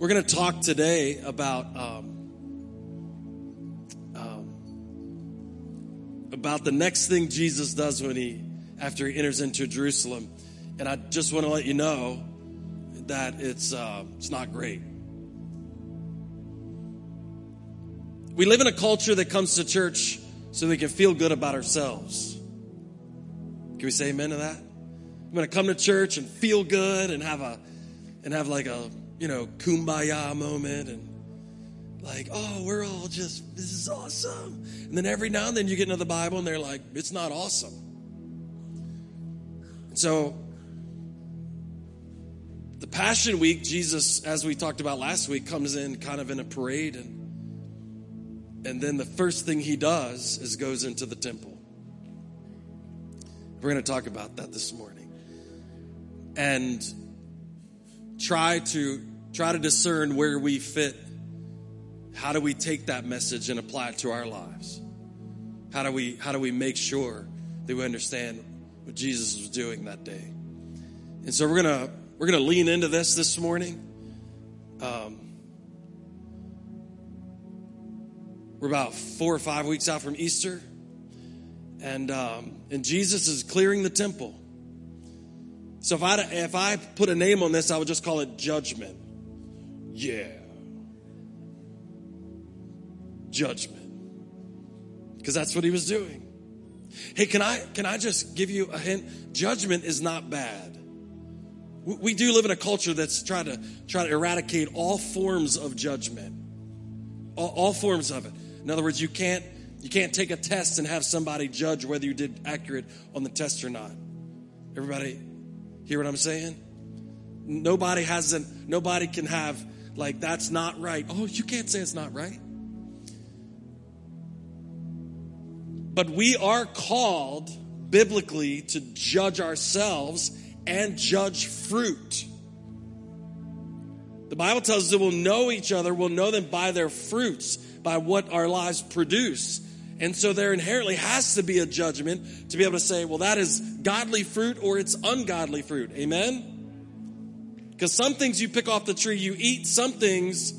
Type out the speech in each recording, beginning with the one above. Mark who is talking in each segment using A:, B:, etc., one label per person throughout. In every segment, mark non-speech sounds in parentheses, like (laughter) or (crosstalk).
A: We're going to talk today about um, um, about the next thing Jesus does when he after he enters into Jerusalem, and I just want to let you know that it's uh, it's not great. We live in a culture that comes to church so we can feel good about ourselves. Can we say amen to that? I'm going to come to church and feel good and have a and have like a you know kumbaya moment and like oh we're all just this is awesome. And then every now and then you get into the bible and they're like it's not awesome. So the passion week jesus as we talked about last week comes in kind of in a parade and and then the first thing he does is goes into the temple. We're going to talk about that this morning. And try to try to discern where we fit. How do we take that message and apply it to our lives? How do we how do we make sure that we understand what jesus was doing that day? And so we're gonna we're gonna lean into this this morning. Um, we're about four or five weeks out from easter. And um, and jesus is clearing the temple. So if I if I put a name on this, I would just call it judgment. Yeah. Judgment. Because that's what he was doing. Hey, can I can I just give you a hint? Judgment is not bad. We do live in a culture that's trying to try to eradicate all forms of judgment. All, all forms of it. In other words, you can't you can't take a test and have somebody judge whether you did accurate on the test or not. Everybody Hear what I'm saying? Nobody hasn't, nobody can have, like, that's not right. Oh, you can't say it's not right. But we are called biblically to judge ourselves and judge fruit. The Bible tells us that we'll know each other, we'll know them by their fruits, by what our lives produce. And so there inherently has to be a judgment to be able to say, well, that is godly fruit or it's ungodly fruit. Amen? Because some things you pick off the tree, you eat. Some things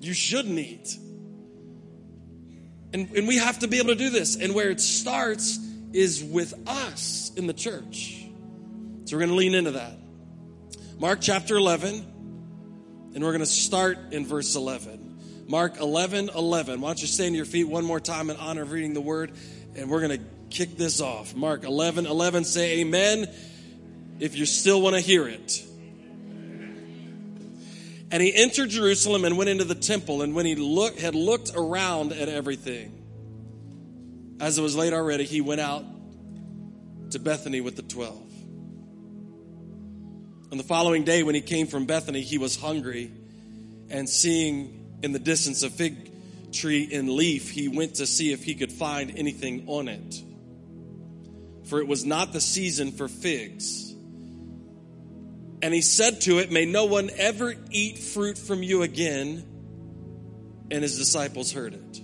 A: you shouldn't eat. And, and we have to be able to do this. And where it starts is with us in the church. So we're going to lean into that. Mark chapter 11, and we're going to start in verse 11. Mark 11 11. Why don't you stand to your feet one more time in honor of reading the word? And we're going to kick this off. Mark 11 11. Say amen if you still want to hear it. And he entered Jerusalem and went into the temple. And when he look, had looked around at everything, as it was late already, he went out to Bethany with the twelve. On the following day, when he came from Bethany, he was hungry, and seeing in the distance a fig tree in leaf, he went to see if he could find anything on it. For it was not the season for figs. And he said to it, May no one ever eat fruit from you again. And his disciples heard it.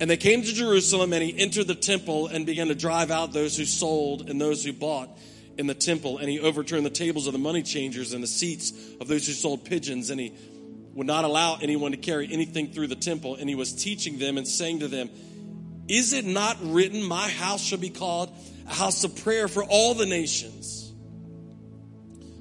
A: And they came to Jerusalem, and he entered the temple and began to drive out those who sold and those who bought in the temple, and he overturned the tables of the money changers and the seats of those who sold pigeons, and he would not allow anyone to carry anything through the temple. And he was teaching them and saying to them, Is it not written, My house shall be called a house of prayer for all the nations?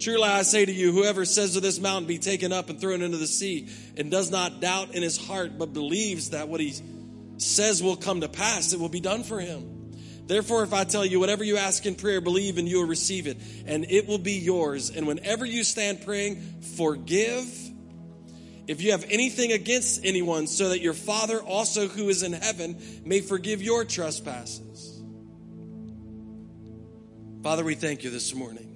A: Truly I say to you, whoever says to this mountain, Be taken up and thrown into the sea, and does not doubt in his heart, but believes that what he says will come to pass, it will be done for him. Therefore, if I tell you, whatever you ask in prayer, believe and you will receive it, and it will be yours. And whenever you stand praying, forgive if you have anything against anyone, so that your Father also who is in heaven may forgive your trespasses. Father, we thank you this morning.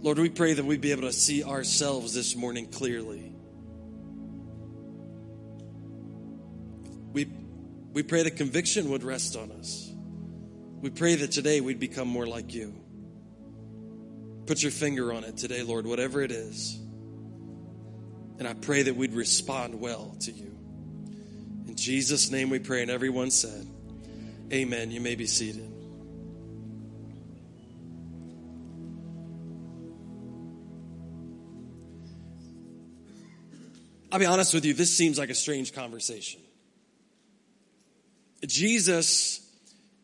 A: Lord, we pray that we'd be able to see ourselves this morning clearly. We, we pray that conviction would rest on us. We pray that today we'd become more like you. Put your finger on it today, Lord, whatever it is. And I pray that we'd respond well to you. In Jesus' name we pray, and everyone said, Amen. You may be seated. I'll be honest with you, this seems like a strange conversation. Jesus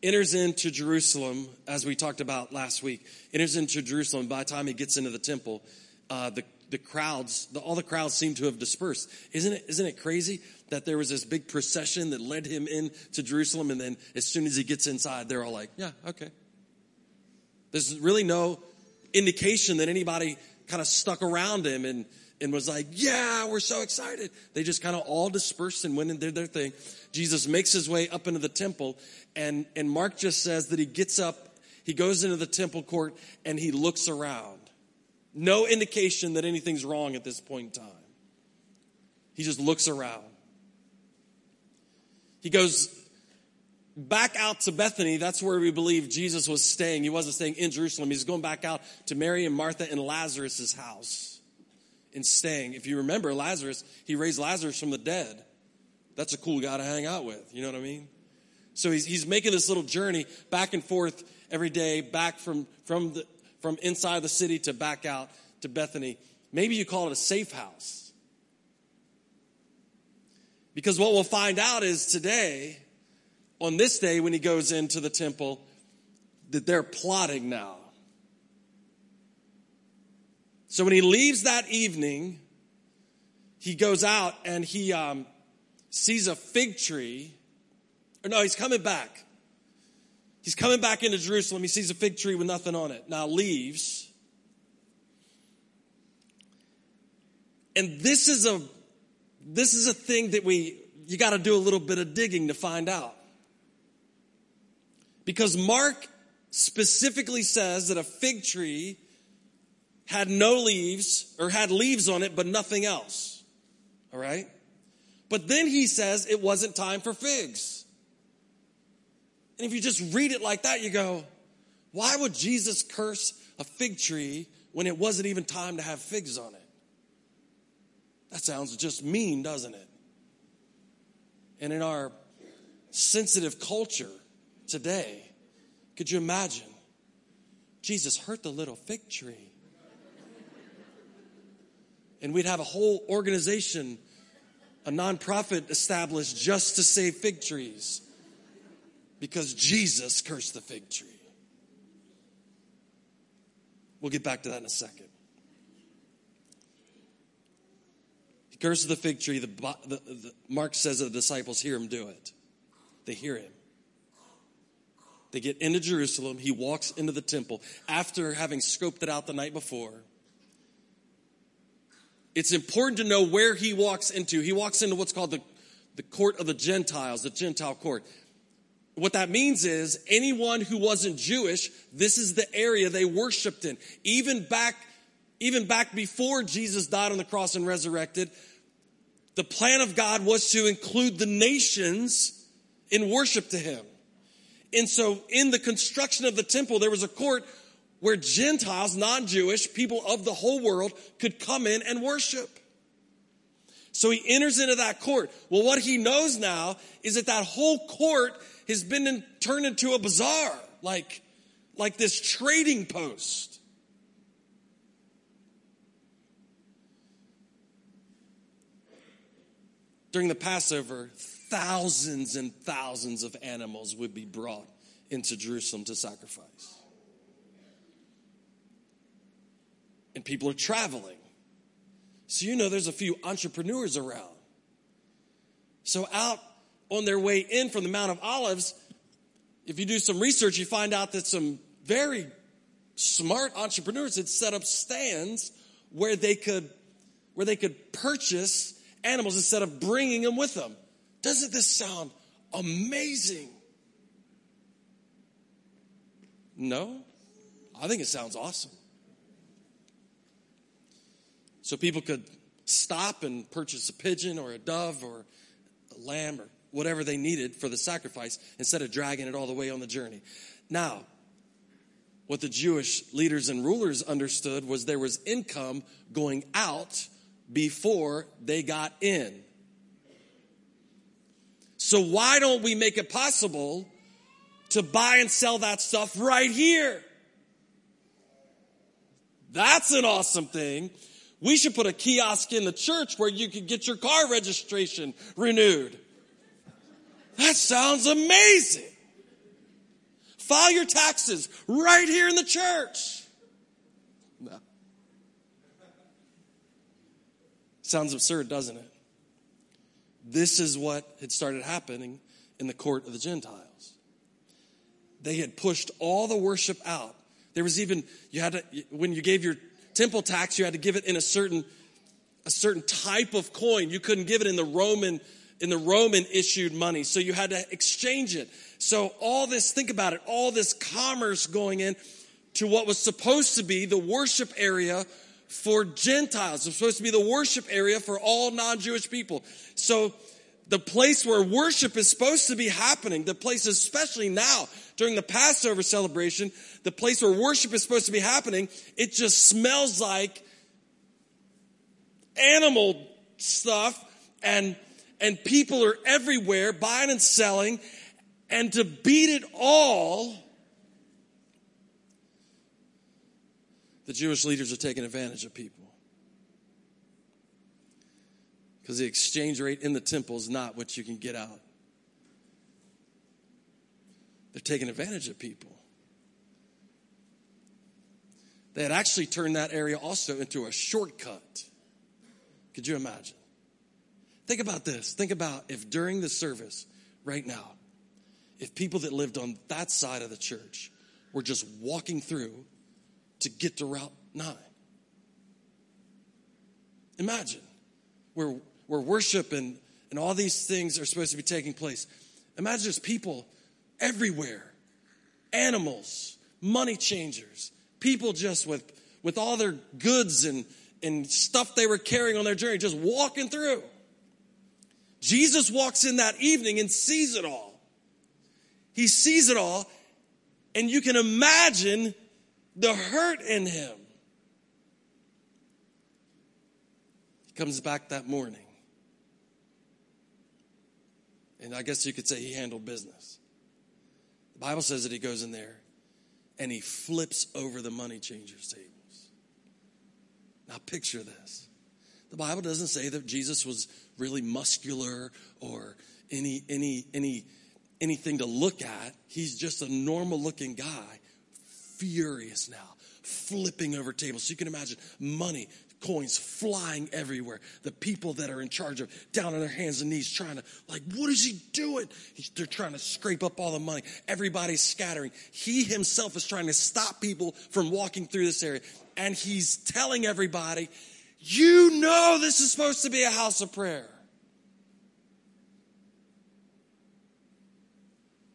A: enters into Jerusalem, as we talked about last week, enters into Jerusalem. By the time he gets into the temple, uh, the, the crowds, the, all the crowds seem to have dispersed. Isn't it, isn't it crazy that there was this big procession that led him into Jerusalem, and then as soon as he gets inside, they're all like, yeah, okay. There's really no indication that anybody kind of stuck around him and and was like, yeah, we're so excited. They just kind of all dispersed and went and did their thing. Jesus makes his way up into the temple and, and Mark just says that he gets up, he goes into the temple court and he looks around. No indication that anything's wrong at this point in time. He just looks around. He goes back out to Bethany. That's where we believe Jesus was staying. He wasn't staying in Jerusalem. He's going back out to Mary and Martha and Lazarus's house and staying. If you remember Lazarus, he raised Lazarus from the dead. That's a cool guy to hang out with. You know what I mean? So he's, he's making this little journey back and forth every day, back from, from, the, from inside the city to back out to Bethany. Maybe you call it a safe house. Because what we'll find out is today, on this day when he goes into the temple, that they're plotting now. So when he leaves that evening, he goes out and he um, sees a fig tree. Or no, he's coming back. He's coming back into Jerusalem. He sees a fig tree with nothing on it. Now leaves. And this is a this is a thing that we you got to do a little bit of digging to find out. Because Mark specifically says that a fig tree had no leaves or had leaves on it, but nothing else. All right? But then he says it wasn't time for figs. And if you just read it like that, you go, why would Jesus curse a fig tree when it wasn't even time to have figs on it? That sounds just mean, doesn't it? And in our sensitive culture today, could you imagine? Jesus hurt the little fig tree and we'd have a whole organization, a nonprofit established just to save fig trees because Jesus cursed the fig tree. We'll get back to that in a second. He curses the fig tree. The, the, the, Mark says that the disciples hear him do it. They hear him. They get into Jerusalem. He walks into the temple after having scoped it out the night before it's important to know where he walks into. He walks into what's called the, the court of the Gentiles, the Gentile court. What that means is anyone who wasn't Jewish, this is the area they worshiped in. Even back, even back before Jesus died on the cross and resurrected, the plan of God was to include the nations in worship to him. And so in the construction of the temple, there was a court where Gentiles, non Jewish, people of the whole world could come in and worship. So he enters into that court. Well, what he knows now is that that whole court has been in, turned into a bazaar, like, like this trading post. During the Passover, thousands and thousands of animals would be brought into Jerusalem to sacrifice. And people are traveling. So you know there's a few entrepreneurs around. So out on their way in from the Mount of Olives, if you do some research, you find out that some very smart entrepreneurs had set up stands where they could where they could purchase animals instead of bringing them with them. Doesn't this sound amazing? No? I think it sounds awesome. So people could stop and purchase a pigeon or a dove or a lamb or whatever they needed for the sacrifice instead of dragging it all the way on the journey. Now, what the Jewish leaders and rulers understood was there was income going out before they got in. So why don't we make it possible to buy and sell that stuff right here? That's an awesome thing. We should put a kiosk in the church where you could get your car registration renewed. That sounds amazing. File your taxes right here in the church. No. Sounds absurd, doesn't it? This is what had started happening in the court of the Gentiles. They had pushed all the worship out. There was even, you had to, when you gave your temple tax, you had to give it in a certain, a certain type of coin. You couldn't give it in the Roman, in the Roman issued money. So you had to exchange it. So all this, think about it, all this commerce going in to what was supposed to be the worship area for Gentiles. It's supposed to be the worship area for all non-Jewish people. So the place where worship is supposed to be happening, the place especially now during the Passover celebration, the place where worship is supposed to be happening, it just smells like animal stuff and and people are everywhere buying and selling and to beat it all the Jewish leaders are taking advantage of people. Because the exchange rate in the temple is not what you can get out. They're taking advantage of people. They had actually turned that area also into a shortcut. Could you imagine? Think about this. Think about if during the service right now, if people that lived on that side of the church were just walking through to get to Route 9. Imagine where, where worship and, and all these things are supposed to be taking place. Imagine there's people everywhere animals, money changers, people just with, with all their goods and, and stuff they were carrying on their journey, just walking through. Jesus walks in that evening and sees it all. He sees it all, and you can imagine the hurt in him. He comes back that morning. And I guess you could say he handled business. The Bible says that he goes in there and he flips over the money changers' tables. Now, picture this. The Bible doesn't say that Jesus was really muscular or any, any, any, anything to look at. He's just a normal looking guy furious now, flipping over tables. So you can imagine money, coins flying everywhere. The people that are in charge of down on their hands and knees trying to, like, what is he doing? He's, they're trying to scrape up all the money. Everybody's scattering. He himself is trying to stop people from walking through this area. And he's telling everybody, you know this is supposed to be a house of prayer.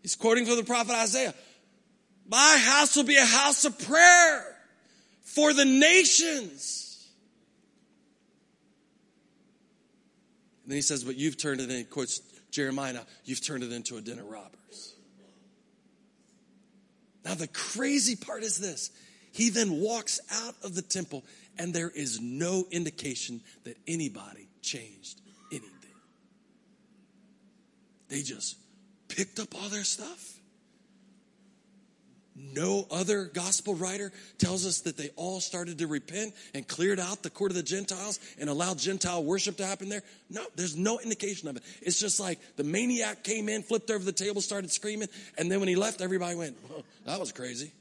A: He's quoting from the prophet Isaiah. My house will be a house of prayer for the nations. And then he says, But you've turned it in, quotes Jeremiah, you've turned it into a den of robbers. Now, the crazy part is this he then walks out of the temple, and there is no indication that anybody changed anything. They just picked up all their stuff no other gospel writer tells us that they all started to repent and cleared out the court of the Gentiles and allowed Gentile worship to happen there. No, there's no indication of it. It's just like the maniac came in, flipped over the table, started screaming, and then when he left, everybody went, that was crazy.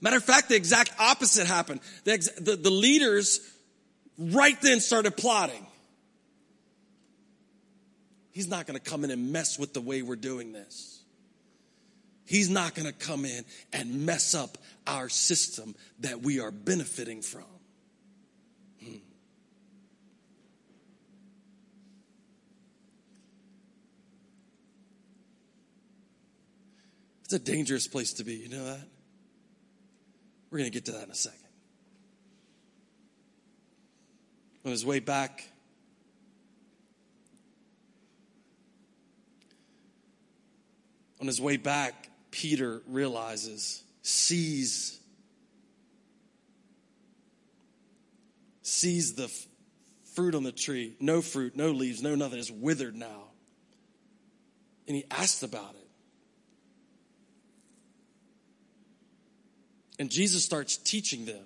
A: Matter of fact, the exact opposite happened. The, ex- the, the leaders right then started plotting. He's not going to come in and mess with the way we're doing this. He's not going to come in and mess up our system that we are benefiting from. Hmm. It's a dangerous place to be. You know that? We're going to get to that in a second. on his way back, on his way back, Peter realizes, sees, sees the f- fruit on the tree. No fruit, no leaves, no nothing. It's withered now. And he asks about it. And Jesus starts teaching them.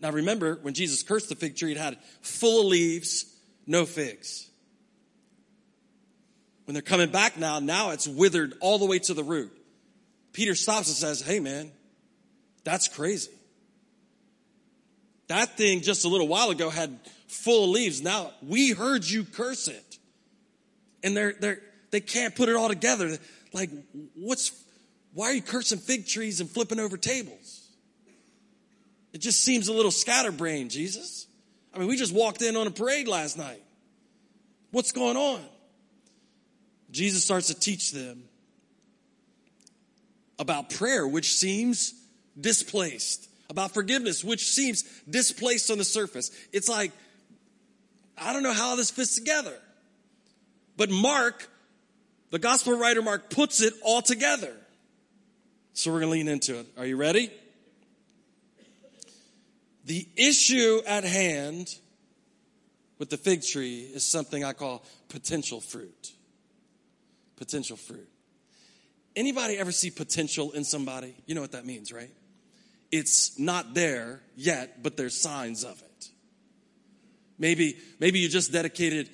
A: Now remember, when Jesus cursed the fig tree, it had full of leaves, no figs. When they're coming back now, now it's withered all the way to the root. Peter stops and says, Hey man, that's crazy. That thing just a little while ago had full leaves. Now we heard you curse it. And they're, they're, they can't put it all together. Like, what's, why are you cursing fig trees and flipping over tables? It just seems a little scatterbrained, Jesus. I mean, we just walked in on a parade last night. What's going on? Jesus starts to teach them about prayer, which seems displaced, about forgiveness, which seems displaced on the surface. It's like, I don't know how this fits together. But Mark, the gospel writer Mark, puts it all together. So we're going to lean into it. Are you ready? The issue at hand with the fig tree is something I call potential fruit. Potential fruit. Anybody ever see potential in somebody? You know what that means, right? It's not there yet, but there's signs of it. Maybe, maybe you just dedicated,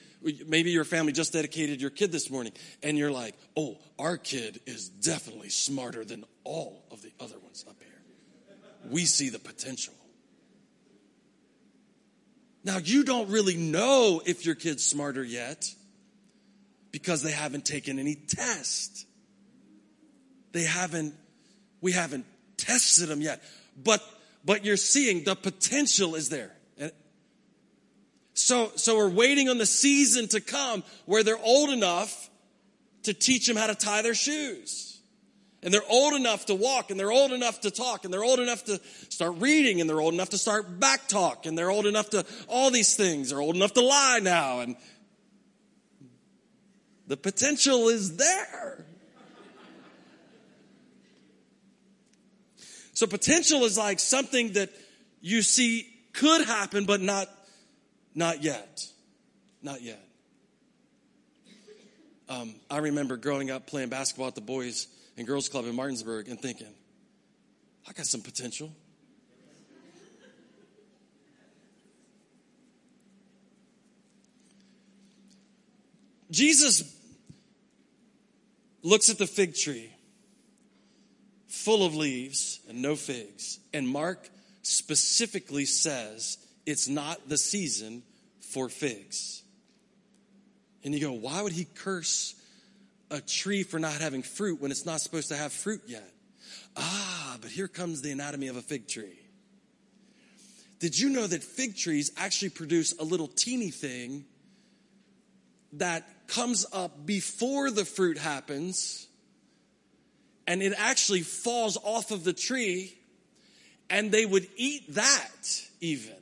A: maybe your family just dedicated your kid this morning and you're like, oh, our kid is definitely smarter than all of the other ones up here. We see the potential. Now, you don't really know if your kid's smarter yet because they haven't taken any test. They haven't, we haven't tested them yet. But, but you're seeing the potential is there. And So, so we're waiting on the season to come where they're old enough to teach them how to tie their shoes and they're old enough to walk and they're old enough to talk and they're old enough to start reading and they're old enough to start back talk and they're old enough to all these things. They're old enough to lie now and the potential is there. So potential is like something that you see could happen, but not, not yet. Not yet. Um, I remember growing up playing basketball at the boys' and girls club in Martinsburg and thinking, I got some potential. Jesus looks at the fig tree full of leaves and no figs. And Mark specifically says it's not the season for figs. And you go, why would he curse a tree for not having fruit when it's not supposed to have fruit yet. Ah, but here comes the anatomy of a fig tree. Did you know that fig trees actually produce a little teeny thing that comes up before the fruit happens and it actually falls off of the tree and they would eat that even.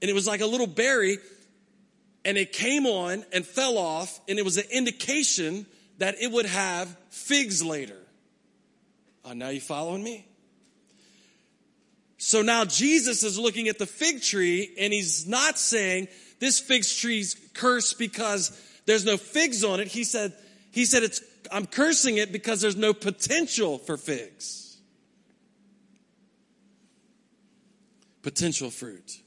A: And it was like a little berry and it came on and fell off, and it was an indication that it would have figs later. Uh, now you following me? So now Jesus is looking at the fig tree, and he's not saying this fig tree's cursed because there's no figs on it. He said, he said it's I'm cursing it because there's no potential for figs. Potential fruit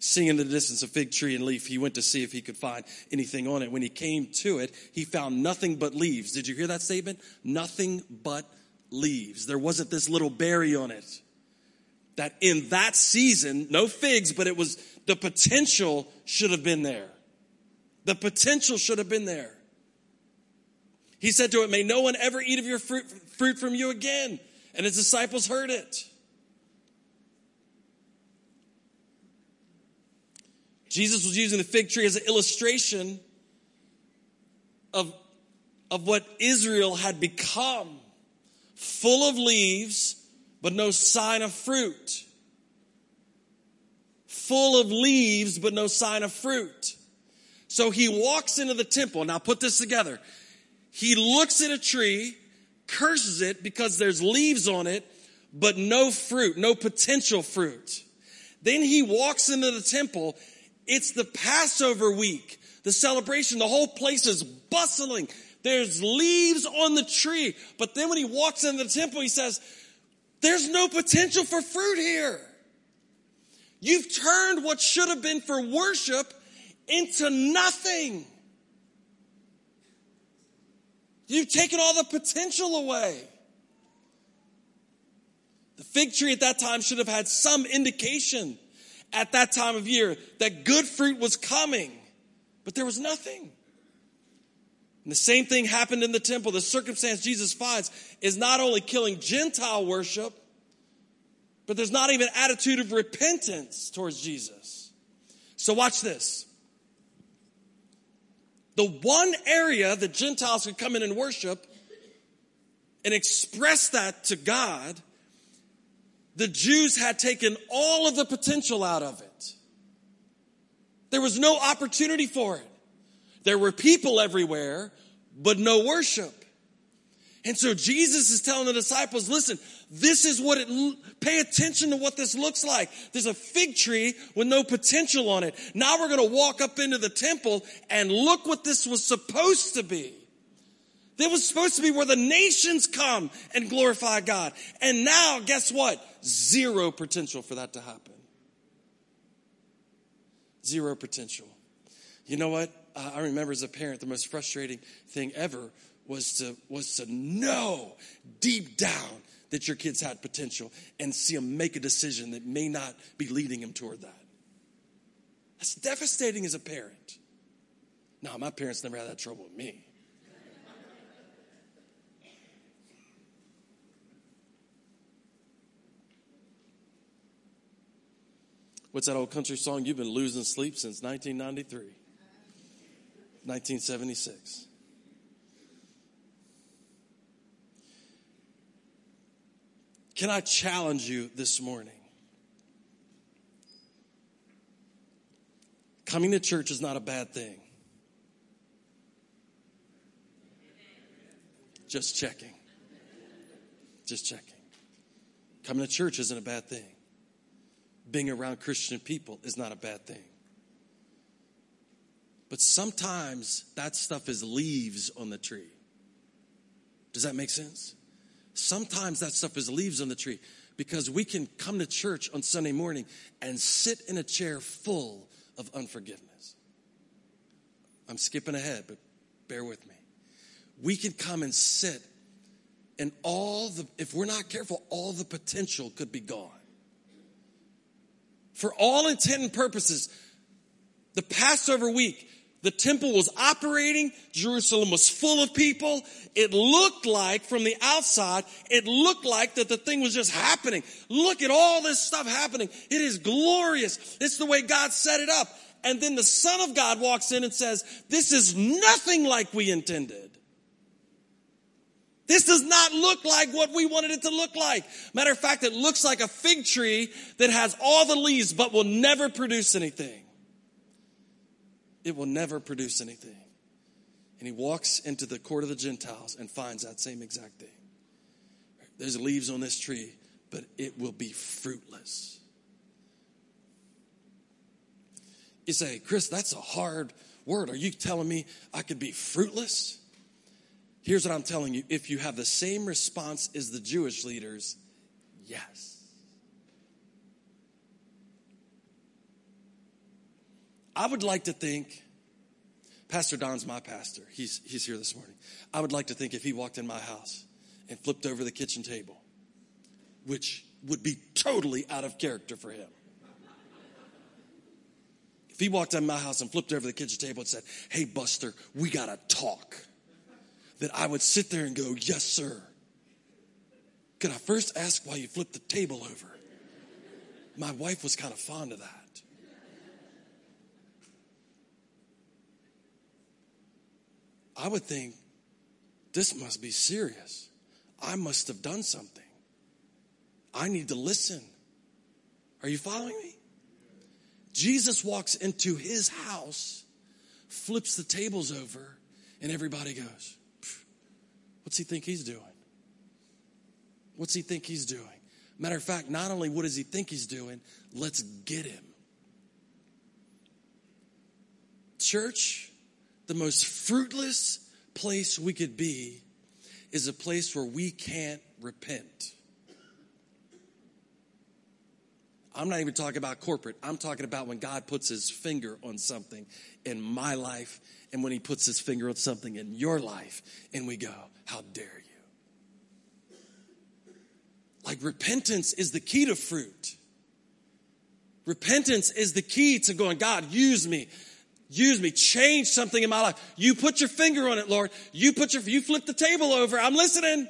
A: seeing in the distance a fig tree and leaf, he went to see if he could find anything on it. When he came to it, he found nothing but leaves. Did you hear that statement? Nothing but leaves. There wasn't this little berry on it. That in that season, no figs, but it was the potential should have been there. The potential should have been there. He said to it, May no one ever eat of your fruit, fruit from you again. And his disciples heard it. Jesus was using the fig tree as an illustration of, of what Israel had become full of leaves, but no sign of fruit. full of leaves, but no sign of fruit. So he walks into the temple. Now put this together. He looks at a tree, curses it because there's leaves on it, but no fruit, no potential fruit. Then he walks into the temple. It's the Passover week, the celebration. The whole place is bustling. There's leaves on the tree. But then when he walks into the temple, he says, there's no potential for fruit here. You've turned what should have been for worship into nothing. You've taken all the potential away. The fig tree at that time should have had some indication at that time of year that good fruit was coming, but there was nothing. And the same thing happened in the temple. The circumstance Jesus finds is not only killing Gentile worship, but there's not even attitude of repentance towards Jesus. So watch this. The one area that Gentiles could come in and worship and express that to God the Jews had taken all of the potential out of it. There was no opportunity for it. There were people everywhere, but no worship. And so Jesus is telling the disciples, listen, this is what it, pay attention to what this looks like. There's a fig tree with no potential on it. Now we're going to walk up into the temple and look what this was supposed to be. It was supposed to be where the nations come and glorify God. And now, guess what? Zero potential for that to happen. Zero potential. You know what? I remember as a parent, the most frustrating thing ever was to, was to know deep down that your kids had potential and see them make a decision that may not be leading them toward that. That's devastating as a parent. Now, my parents never had that trouble with me. What's that old country song? You've been losing sleep since 1993, 1976. Can I challenge you this morning? Coming to church is not a bad thing. Just checking. Just checking. Coming to church isn't a bad thing being around Christian people is not a bad thing. But sometimes that stuff is leaves on the tree. Does that make sense? Sometimes that stuff is leaves on the tree because we can come to church on Sunday morning and sit in a chair full of unforgiveness. I'm skipping ahead, but bear with me. We can come and sit, and all the, if we're not careful, all the potential could be gone for all intent and purposes, the Passover week, the temple was operating. Jerusalem was full of people. It looked like from the outside, it looked like that the thing was just happening. Look at all this stuff happening. It is glorious. It's the way God set it up. And then the Son of God walks in and says, this is nothing like we intended. This does not look like what we wanted it to look like. Matter of fact, it looks like a fig tree that has all the leaves but will never produce anything. It will never produce anything. And he walks into the court of the Gentiles and finds that same exact thing. There's leaves on this tree, but it will be fruitless. You say, Chris, that's a hard word. Are you telling me I could be fruitless? Here's what I'm telling you if you have the same response as the Jewish leaders, yes. I would like to think, Pastor Don's my pastor. He's, he's here this morning. I would like to think if he walked in my house and flipped over the kitchen table, which would be totally out of character for him. If he walked in my house and flipped over the kitchen table and said, Hey, Buster, we got to talk that I would sit there and go, Yes, sir. Could I first ask why you flipped the table over? My wife was kind of fond of that. I would think, this must be serious. I must have done something. I need to listen. Are you following me? Jesus walks into his house, flips the tables over, and everybody goes, What's he think he's doing? What's he think he's doing? Matter of fact, not only what does he think he's doing, let's get him. Church, the most fruitless place we could be is a place where we can't repent. I'm not even talking about corporate. I'm talking about when God puts his finger on something in my life and when he puts his finger on something in your life and we go, How dare you? Like repentance is the key to fruit. Repentance is the key to going, God, use me. Use me. Change something in my life. You put your finger on it, Lord. You put your, you flip the table over. I'm listening.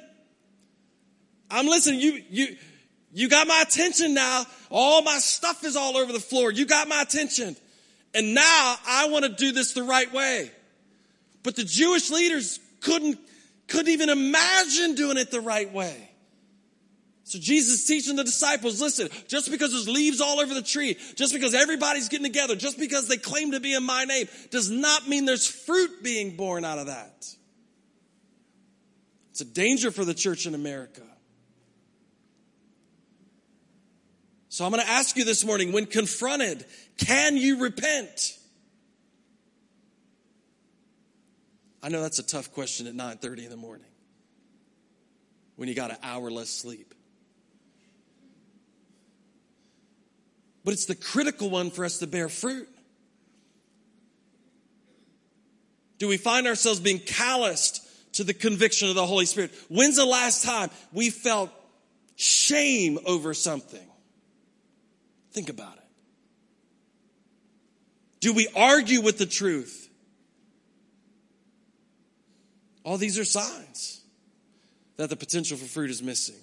A: I'm listening. You, you, you got my attention now. All my stuff is all over the floor. You got my attention. And now I want to do this the right way. But the Jewish leaders couldn't, couldn't even imagine doing it the right way. So Jesus is teaching the disciples, listen, just because there's leaves all over the tree, just because everybody's getting together, just because they claim to be in my name, does not mean there's fruit being born out of that. It's a danger for the church in America. So I'm going to ask you this morning, when confronted, can you repent? I know that's a tough question at 9:30 in the morning. When you got an hour less sleep. But it's the critical one for us to bear fruit. Do we find ourselves being calloused to the conviction of the Holy Spirit? When's the last time we felt shame over something? Think about it. Do we argue with the truth? All these are signs that the potential for fruit is missing.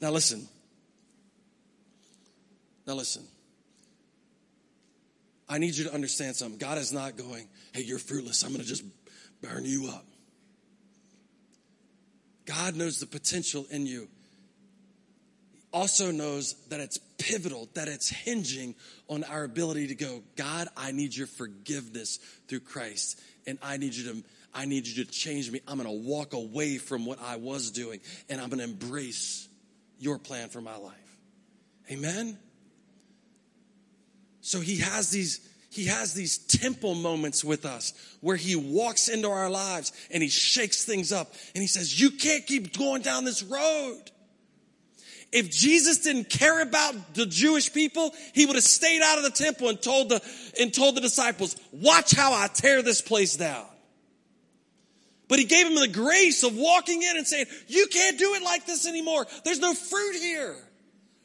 A: Now, listen. Now, listen. I need you to understand something. God is not going, hey, you're fruitless. I'm going to just burn you up. God knows the potential in you. He also knows that it's pivotal, that it's hinging on our ability to go, God, I need your forgiveness through Christ. And I need you to, I need you to change me. I'm going to walk away from what I was doing and I'm going to embrace your plan for my life. Amen. So he has these he has these temple moments with us where he walks into our lives and he shakes things up and he says, You can't keep going down this road. If Jesus didn't care about the Jewish people, he would have stayed out of the temple and told the, and told the disciples, watch how I tear this place down. But he gave them the grace of walking in and saying, you can't do it like this anymore. There's no fruit here.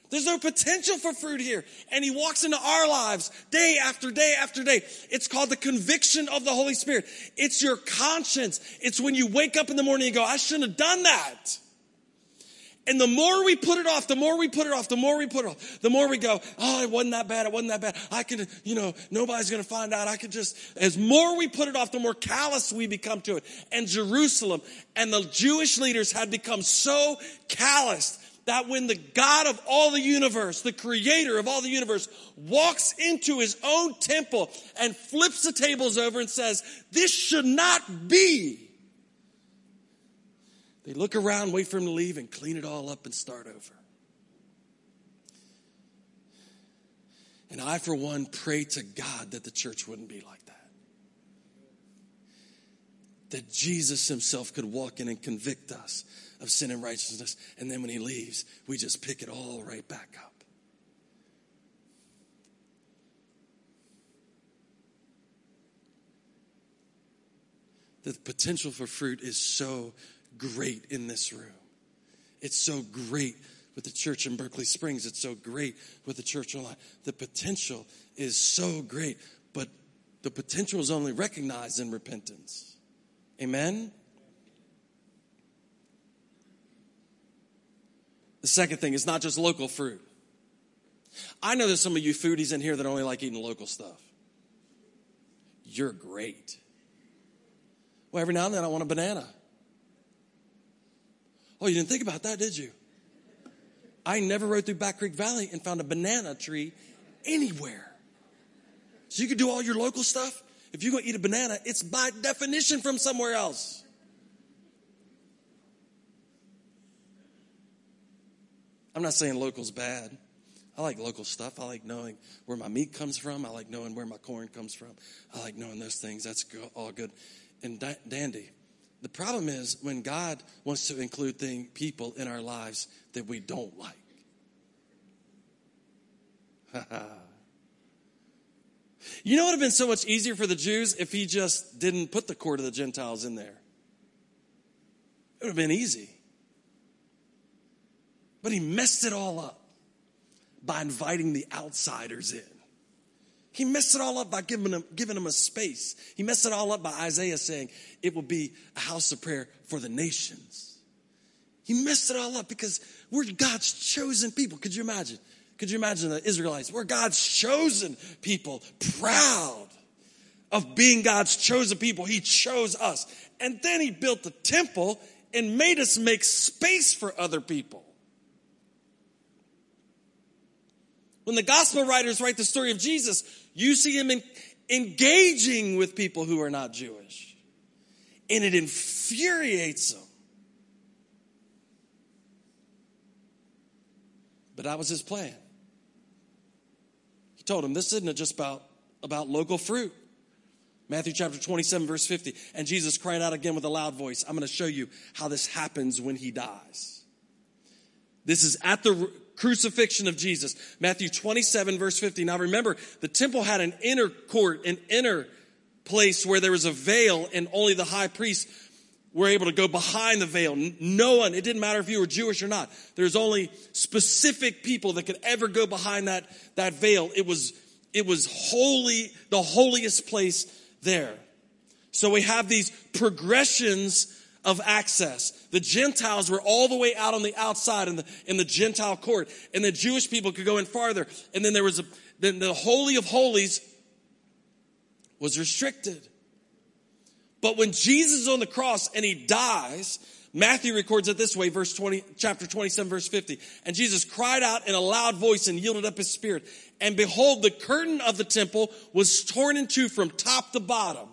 A: There's no potential for fruit here. And he walks into our lives day after day after day. It's called the conviction of the Holy Spirit. It's your conscience. It's when you wake up in the morning and go, I shouldn't have done that. And the more we put it off, the more we put it off, the more we put it off, the more we go, oh, it wasn't that bad. It wasn't that bad. I could, you know, nobody's going to find out. I could just, as more we put it off, the more callous we become to it. And Jerusalem and the Jewish leaders had become so calloused that when the God of all the universe, the creator of all the universe, walks into his own temple and flips the tables over and says, This should not be. They look around, wait for him to leave, and clean it all up and start over. And I, for one, pray to God that the church wouldn't be like that. That Jesus himself could walk in and convict us of sin and righteousness. And then when he leaves, we just pick it all right back up. The potential for fruit is so great in this room. It's so great with the church in Berkeley Springs. It's so great with the church online. The potential is so great, but the potential is only recognized in repentance. Amen? The second thing is not just local fruit. I know there's some of you foodies in here that only like eating local stuff. You're great. Well, every now and then I want a banana. Oh, you didn't think about that, did you? I never rode through Back Creek Valley and found a banana tree anywhere. So you can do all your local stuff. If you go eat a banana, it's by definition from somewhere else. I'm not saying local's bad. I like local stuff. I like knowing where my meat comes from. I like knowing where my corn comes from. I like knowing those things. That's all good and dandy. The problem is when God wants to include thing, people in our lives that we don't like. (laughs) you know what would have been so much easier for the Jews if he just didn't put the court of the Gentiles in there? It would have been easy. But he messed it all up by inviting the outsiders in. He messed it all up by giving them, giving them a space. He messed it all up by Isaiah saying it will be a house of prayer for the nations. He messed it all up because we're God's chosen people. Could you imagine? Could you imagine the Israelites? We're God's chosen people, proud of being God's chosen people. He chose us. And then he built the temple and made us make space for other people. When the gospel writers write the story of Jesus, you see him in, engaging with people who are not Jewish. And it infuriates him. But that was his plan. He told him this isn't just about, about local fruit. Matthew chapter 27, verse 50. And Jesus cried out again with a loud voice I'm going to show you how this happens when he dies. This is at the crucifixion of Jesus. Matthew 27, verse 50. Now remember, the temple had an inner court, an inner place where there was a veil, and only the high priest were able to go behind the veil. No one, it didn't matter if you were Jewish or not. There's only specific people that could ever go behind that, that veil. It was, it was holy, the holiest place there. So we have these progressions of access. The Gentiles were all the way out on the outside in the, in the Gentile court, and the Jewish people could go in farther. And then there was a, then the Holy of Holies was restricted. But when Jesus is on the cross and he dies, Matthew records it this way, verse 20, chapter 27, verse 50. And Jesus cried out in a loud voice and yielded up his spirit. And behold, the curtain of the temple was torn in two from top to bottom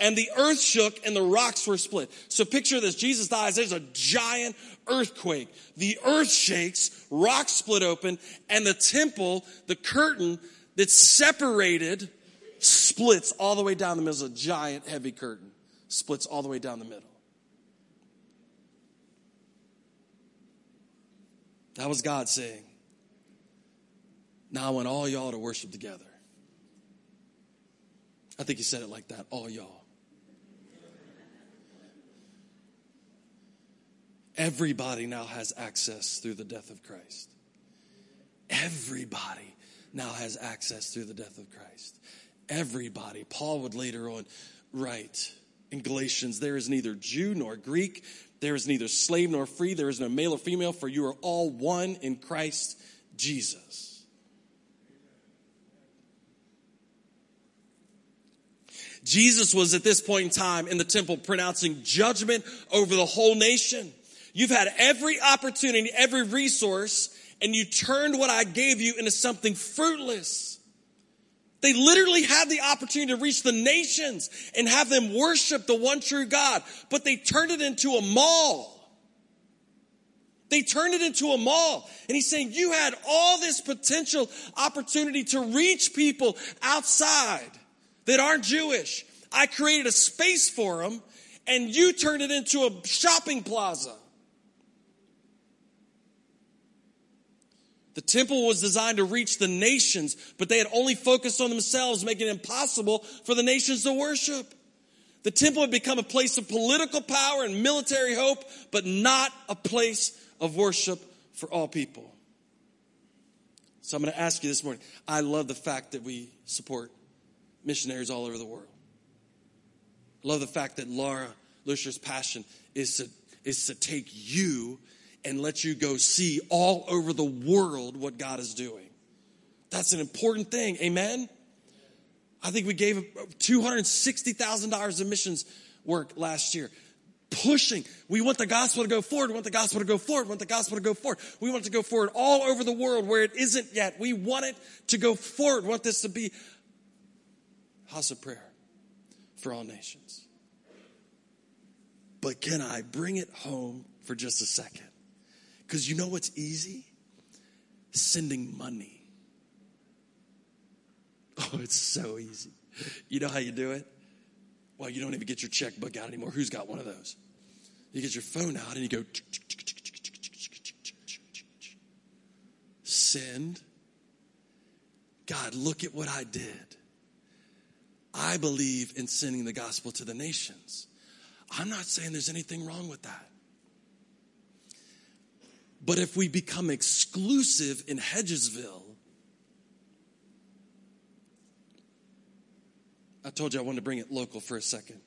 A: and the earth shook and the rocks were split. So picture this. Jesus dies. There's a giant earthquake. The earth shakes, rocks split open, and the temple, the curtain that's separated, splits all the way down the middle. It's a giant heavy curtain. Splits all the way down the middle. That was God saying, Now I want all y'all to worship together. I think he said it like that, all y'all. Everybody now has access through the death of Christ. Everybody now has access through the death of Christ. Everybody. Paul would later on write in Galatians there is neither Jew nor Greek, there is neither slave nor free, there is no male or female, for you are all one in Christ Jesus. Jesus was at this point in time in the temple pronouncing judgment over the whole nation. You've had every opportunity, every resource, and you turned what I gave you into something fruitless. They literally had the opportunity to reach the nations and have them worship the one true God, but they turned it into a mall. They turned it into a mall. And he's saying, You had all this potential opportunity to reach people outside that aren't Jewish. I created a space for them, and you turned it into a shopping plaza. The temple was designed to reach the nations, but they had only focused on themselves, making it impossible for the nations to worship. The temple had become a place of political power and military hope, but not a place of worship for all people. So I'm going to ask you this morning. I love the fact that we support missionaries all over the world. I love the fact that Laura Lusher's passion is to, is to take you and let you go see all over the world what God is doing. That's an important thing. Amen? I think we gave $260,000 of missions work last year. pushing. We want the gospel to go forward. We want the gospel to go forward. We want the gospel to go forward. We want it to go forward all over the world where it isn't yet. We want it to go forward. We want this to be house of prayer for all nations. But can I bring it home for just a second? Because you know what's easy? Sending money. Oh, it's so easy. You know how you do it? Well, you don't even get your checkbook out anymore. Who's got one of those? You get your phone out and you go send. God, look at what I did. I believe in sending the gospel to the nations. I'm not saying there's anything wrong with that. But if we become exclusive in Hedgesville, I told you I wanted to bring it local for a second.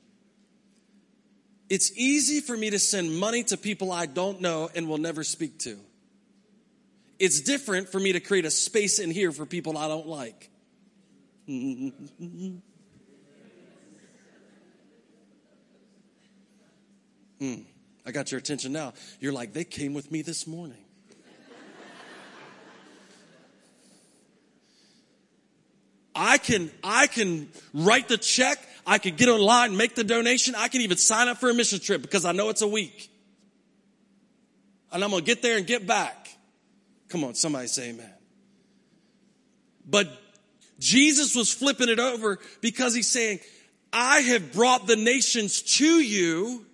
A: It's easy for me to send money to people I don't know and will never speak to. It's different for me to create a space in here for people I don't like. (laughs) Mm, I got your attention now. You're like, they came with me this morning. I can, I can write the check. I can get online, make the donation. I can even sign up for a mission trip because I know it's a week. And I'm going to get there and get back. Come on, somebody say amen. But Jesus was flipping it over because he's saying, I have brought the nations to you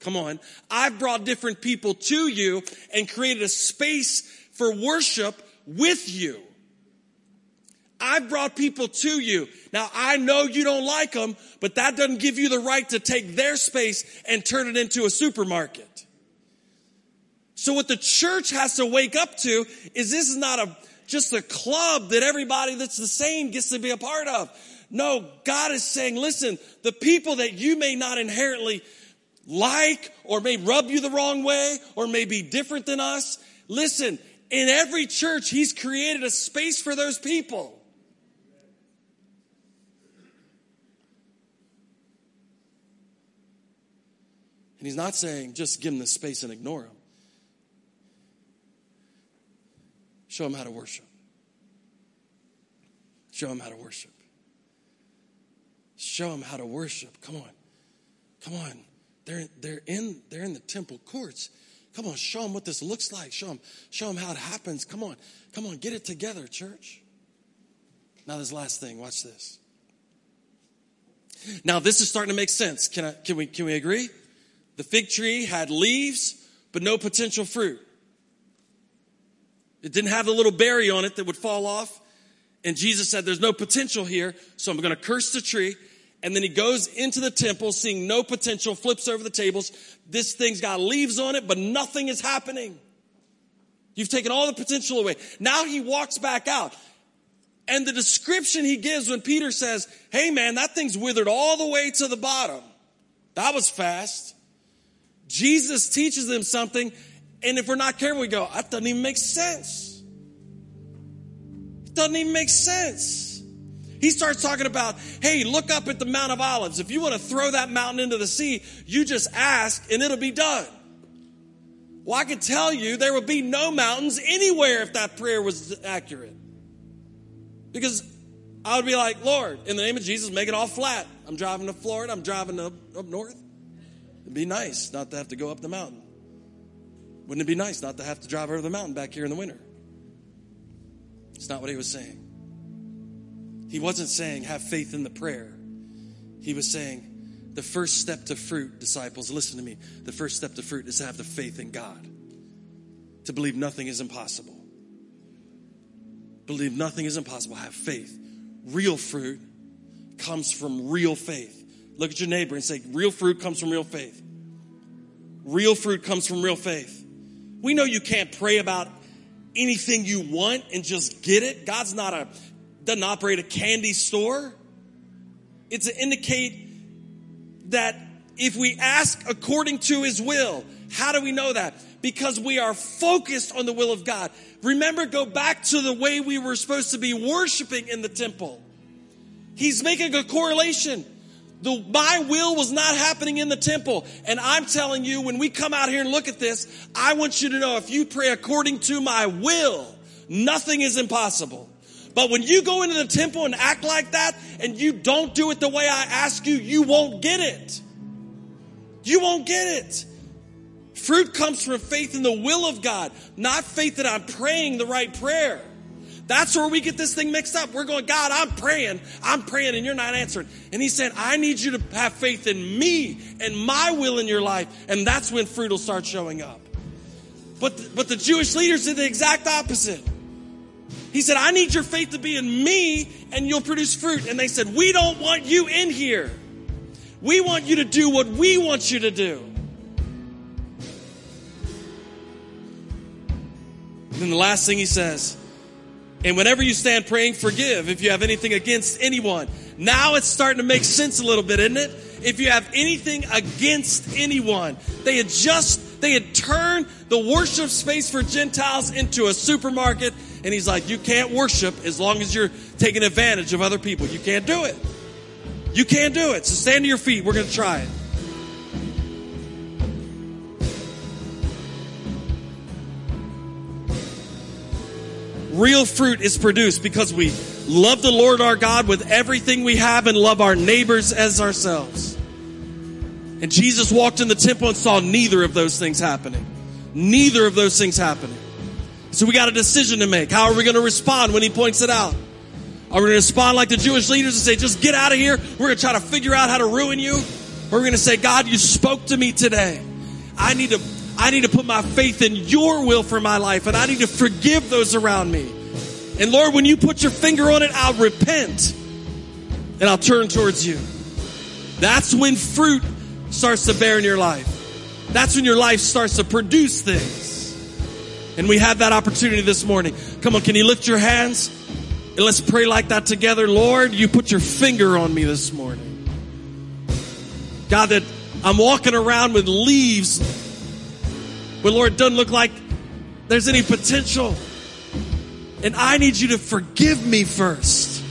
A: Come on. I've brought different people to you and created a space for worship with you. I've brought people to you. Now I know you don't like them, but that doesn't give you the right to take their space and turn it into a supermarket. So what the church has to wake up to is this is not a, just a club that everybody that's the same gets to be a part of. No, God is saying, listen, the people that you may not inherently like or may rub you the wrong way or may be different than us. Listen, in every church, He's created a space for those people. And He's not saying just give them the space and ignore them. Show them how to worship. Show them how to worship. Show them how to worship. Come on. Come on. They're, they're, in, they're in the temple courts. Come on, show them what this looks like. Show them, show them how it happens. Come on, come on, get it together, church. Now, this last thing, watch this. Now, this is starting to make sense. Can, I, can, we, can we agree? The fig tree had leaves, but no potential fruit. It didn't have a little berry on it that would fall off. And Jesus said, There's no potential here, so I'm going to curse the tree. And then he goes into the temple, seeing no potential, flips over the tables. This thing's got leaves on it, but nothing is happening. You've taken all the potential away. Now he walks back out. And the description he gives when Peter says, Hey man, that thing's withered all the way to the bottom. That was fast. Jesus teaches them something, and if we're not careful, we go, That doesn't even make sense. It doesn't even make sense. He starts talking about, hey, look up at the Mount of Olives. If you want to throw that mountain into the sea, you just ask and it'll be done. Well, I can tell you there would be no mountains anywhere if that prayer was accurate. Because I would be like, Lord, in the name of Jesus, make it all flat. I'm driving to Florida, I'm driving up, up north. It'd be nice not to have to go up the mountain. Wouldn't it be nice not to have to drive over the mountain back here in the winter? It's not what he was saying. He wasn't saying have faith in the prayer. He was saying the first step to fruit, disciples, listen to me. The first step to fruit is to have the faith in God, to believe nothing is impossible. Believe nothing is impossible. Have faith. Real fruit comes from real faith. Look at your neighbor and say, real fruit comes from real faith. Real fruit comes from real faith. We know you can't pray about anything you want and just get it. God's not a doesn't operate a candy store. It's to indicate that if we ask according to his will, how do we know that? Because we are focused on the will of God. Remember, go back to the way we were supposed to be worshiping in the temple. He's making a correlation. The, my will was not happening in the temple. And I'm telling you, when we come out here and look at this, I want you to know if you pray according to my will, nothing is impossible. But when you go into the temple and act like that and you don't do it the way I ask you, you won't get it. You won't get it. Fruit comes from faith in the will of God, not faith that I'm praying the right prayer. That's where we get this thing mixed up. We're going, God, I'm praying, I'm praying, and you're not answering. And He said, I need you to have faith in me and my will in your life. And that's when fruit will start showing up. But, but the Jewish leaders did the exact opposite. He said, I need your faith to be in me and you'll produce fruit. And they said, We don't want you in here. We want you to do what we want you to do. And then the last thing he says, and whenever you stand praying, forgive if you have anything against anyone. Now it's starting to make sense a little bit, isn't it? If you have anything against anyone, they had just, they had turned the worship space for Gentiles into a supermarket. And he's like, you can't worship as long as you're taking advantage of other people. You can't do it. You can't do it. So stand to your feet. We're going to try it. Real fruit is produced because we love the Lord our God with everything we have and love our neighbors as ourselves. And Jesus walked in the temple and saw neither of those things happening. Neither of those things happening. So we got a decision to make. How are we going to respond when he points it out? Are we going to respond like the Jewish leaders and say, just get out of here? We're going to try to figure out how to ruin you? Or we're going to say, God, you spoke to me today. I need to I need to put my faith in your will for my life and I need to forgive those around me. And Lord, when you put your finger on it, I'll repent and I'll turn towards you. That's when fruit starts to bear in your life. That's when your life starts to produce things. And we have that opportunity this morning. Come on, can you lift your hands? And let's pray like that together. Lord, you put your finger on me this morning. God, that I'm walking around with leaves but Lord, it doesn't look like there's any potential. And I need you to forgive me first.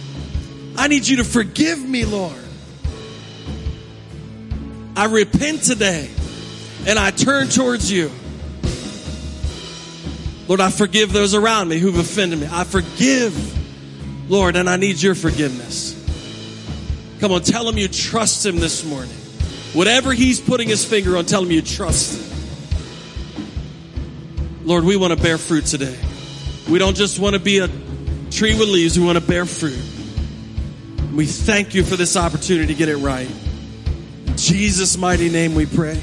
A: I need you to forgive me, Lord. I repent today and I turn towards you. Lord, I forgive those around me who've offended me. I forgive, Lord, and I need your forgiveness. Come on, tell him you trust him this morning. Whatever he's putting his finger on, tell him you trust him. Lord, we want to bear fruit today. We don't just want to be a tree with leaves, we want to bear fruit. We thank you for this opportunity to get it right. In Jesus' mighty name we pray.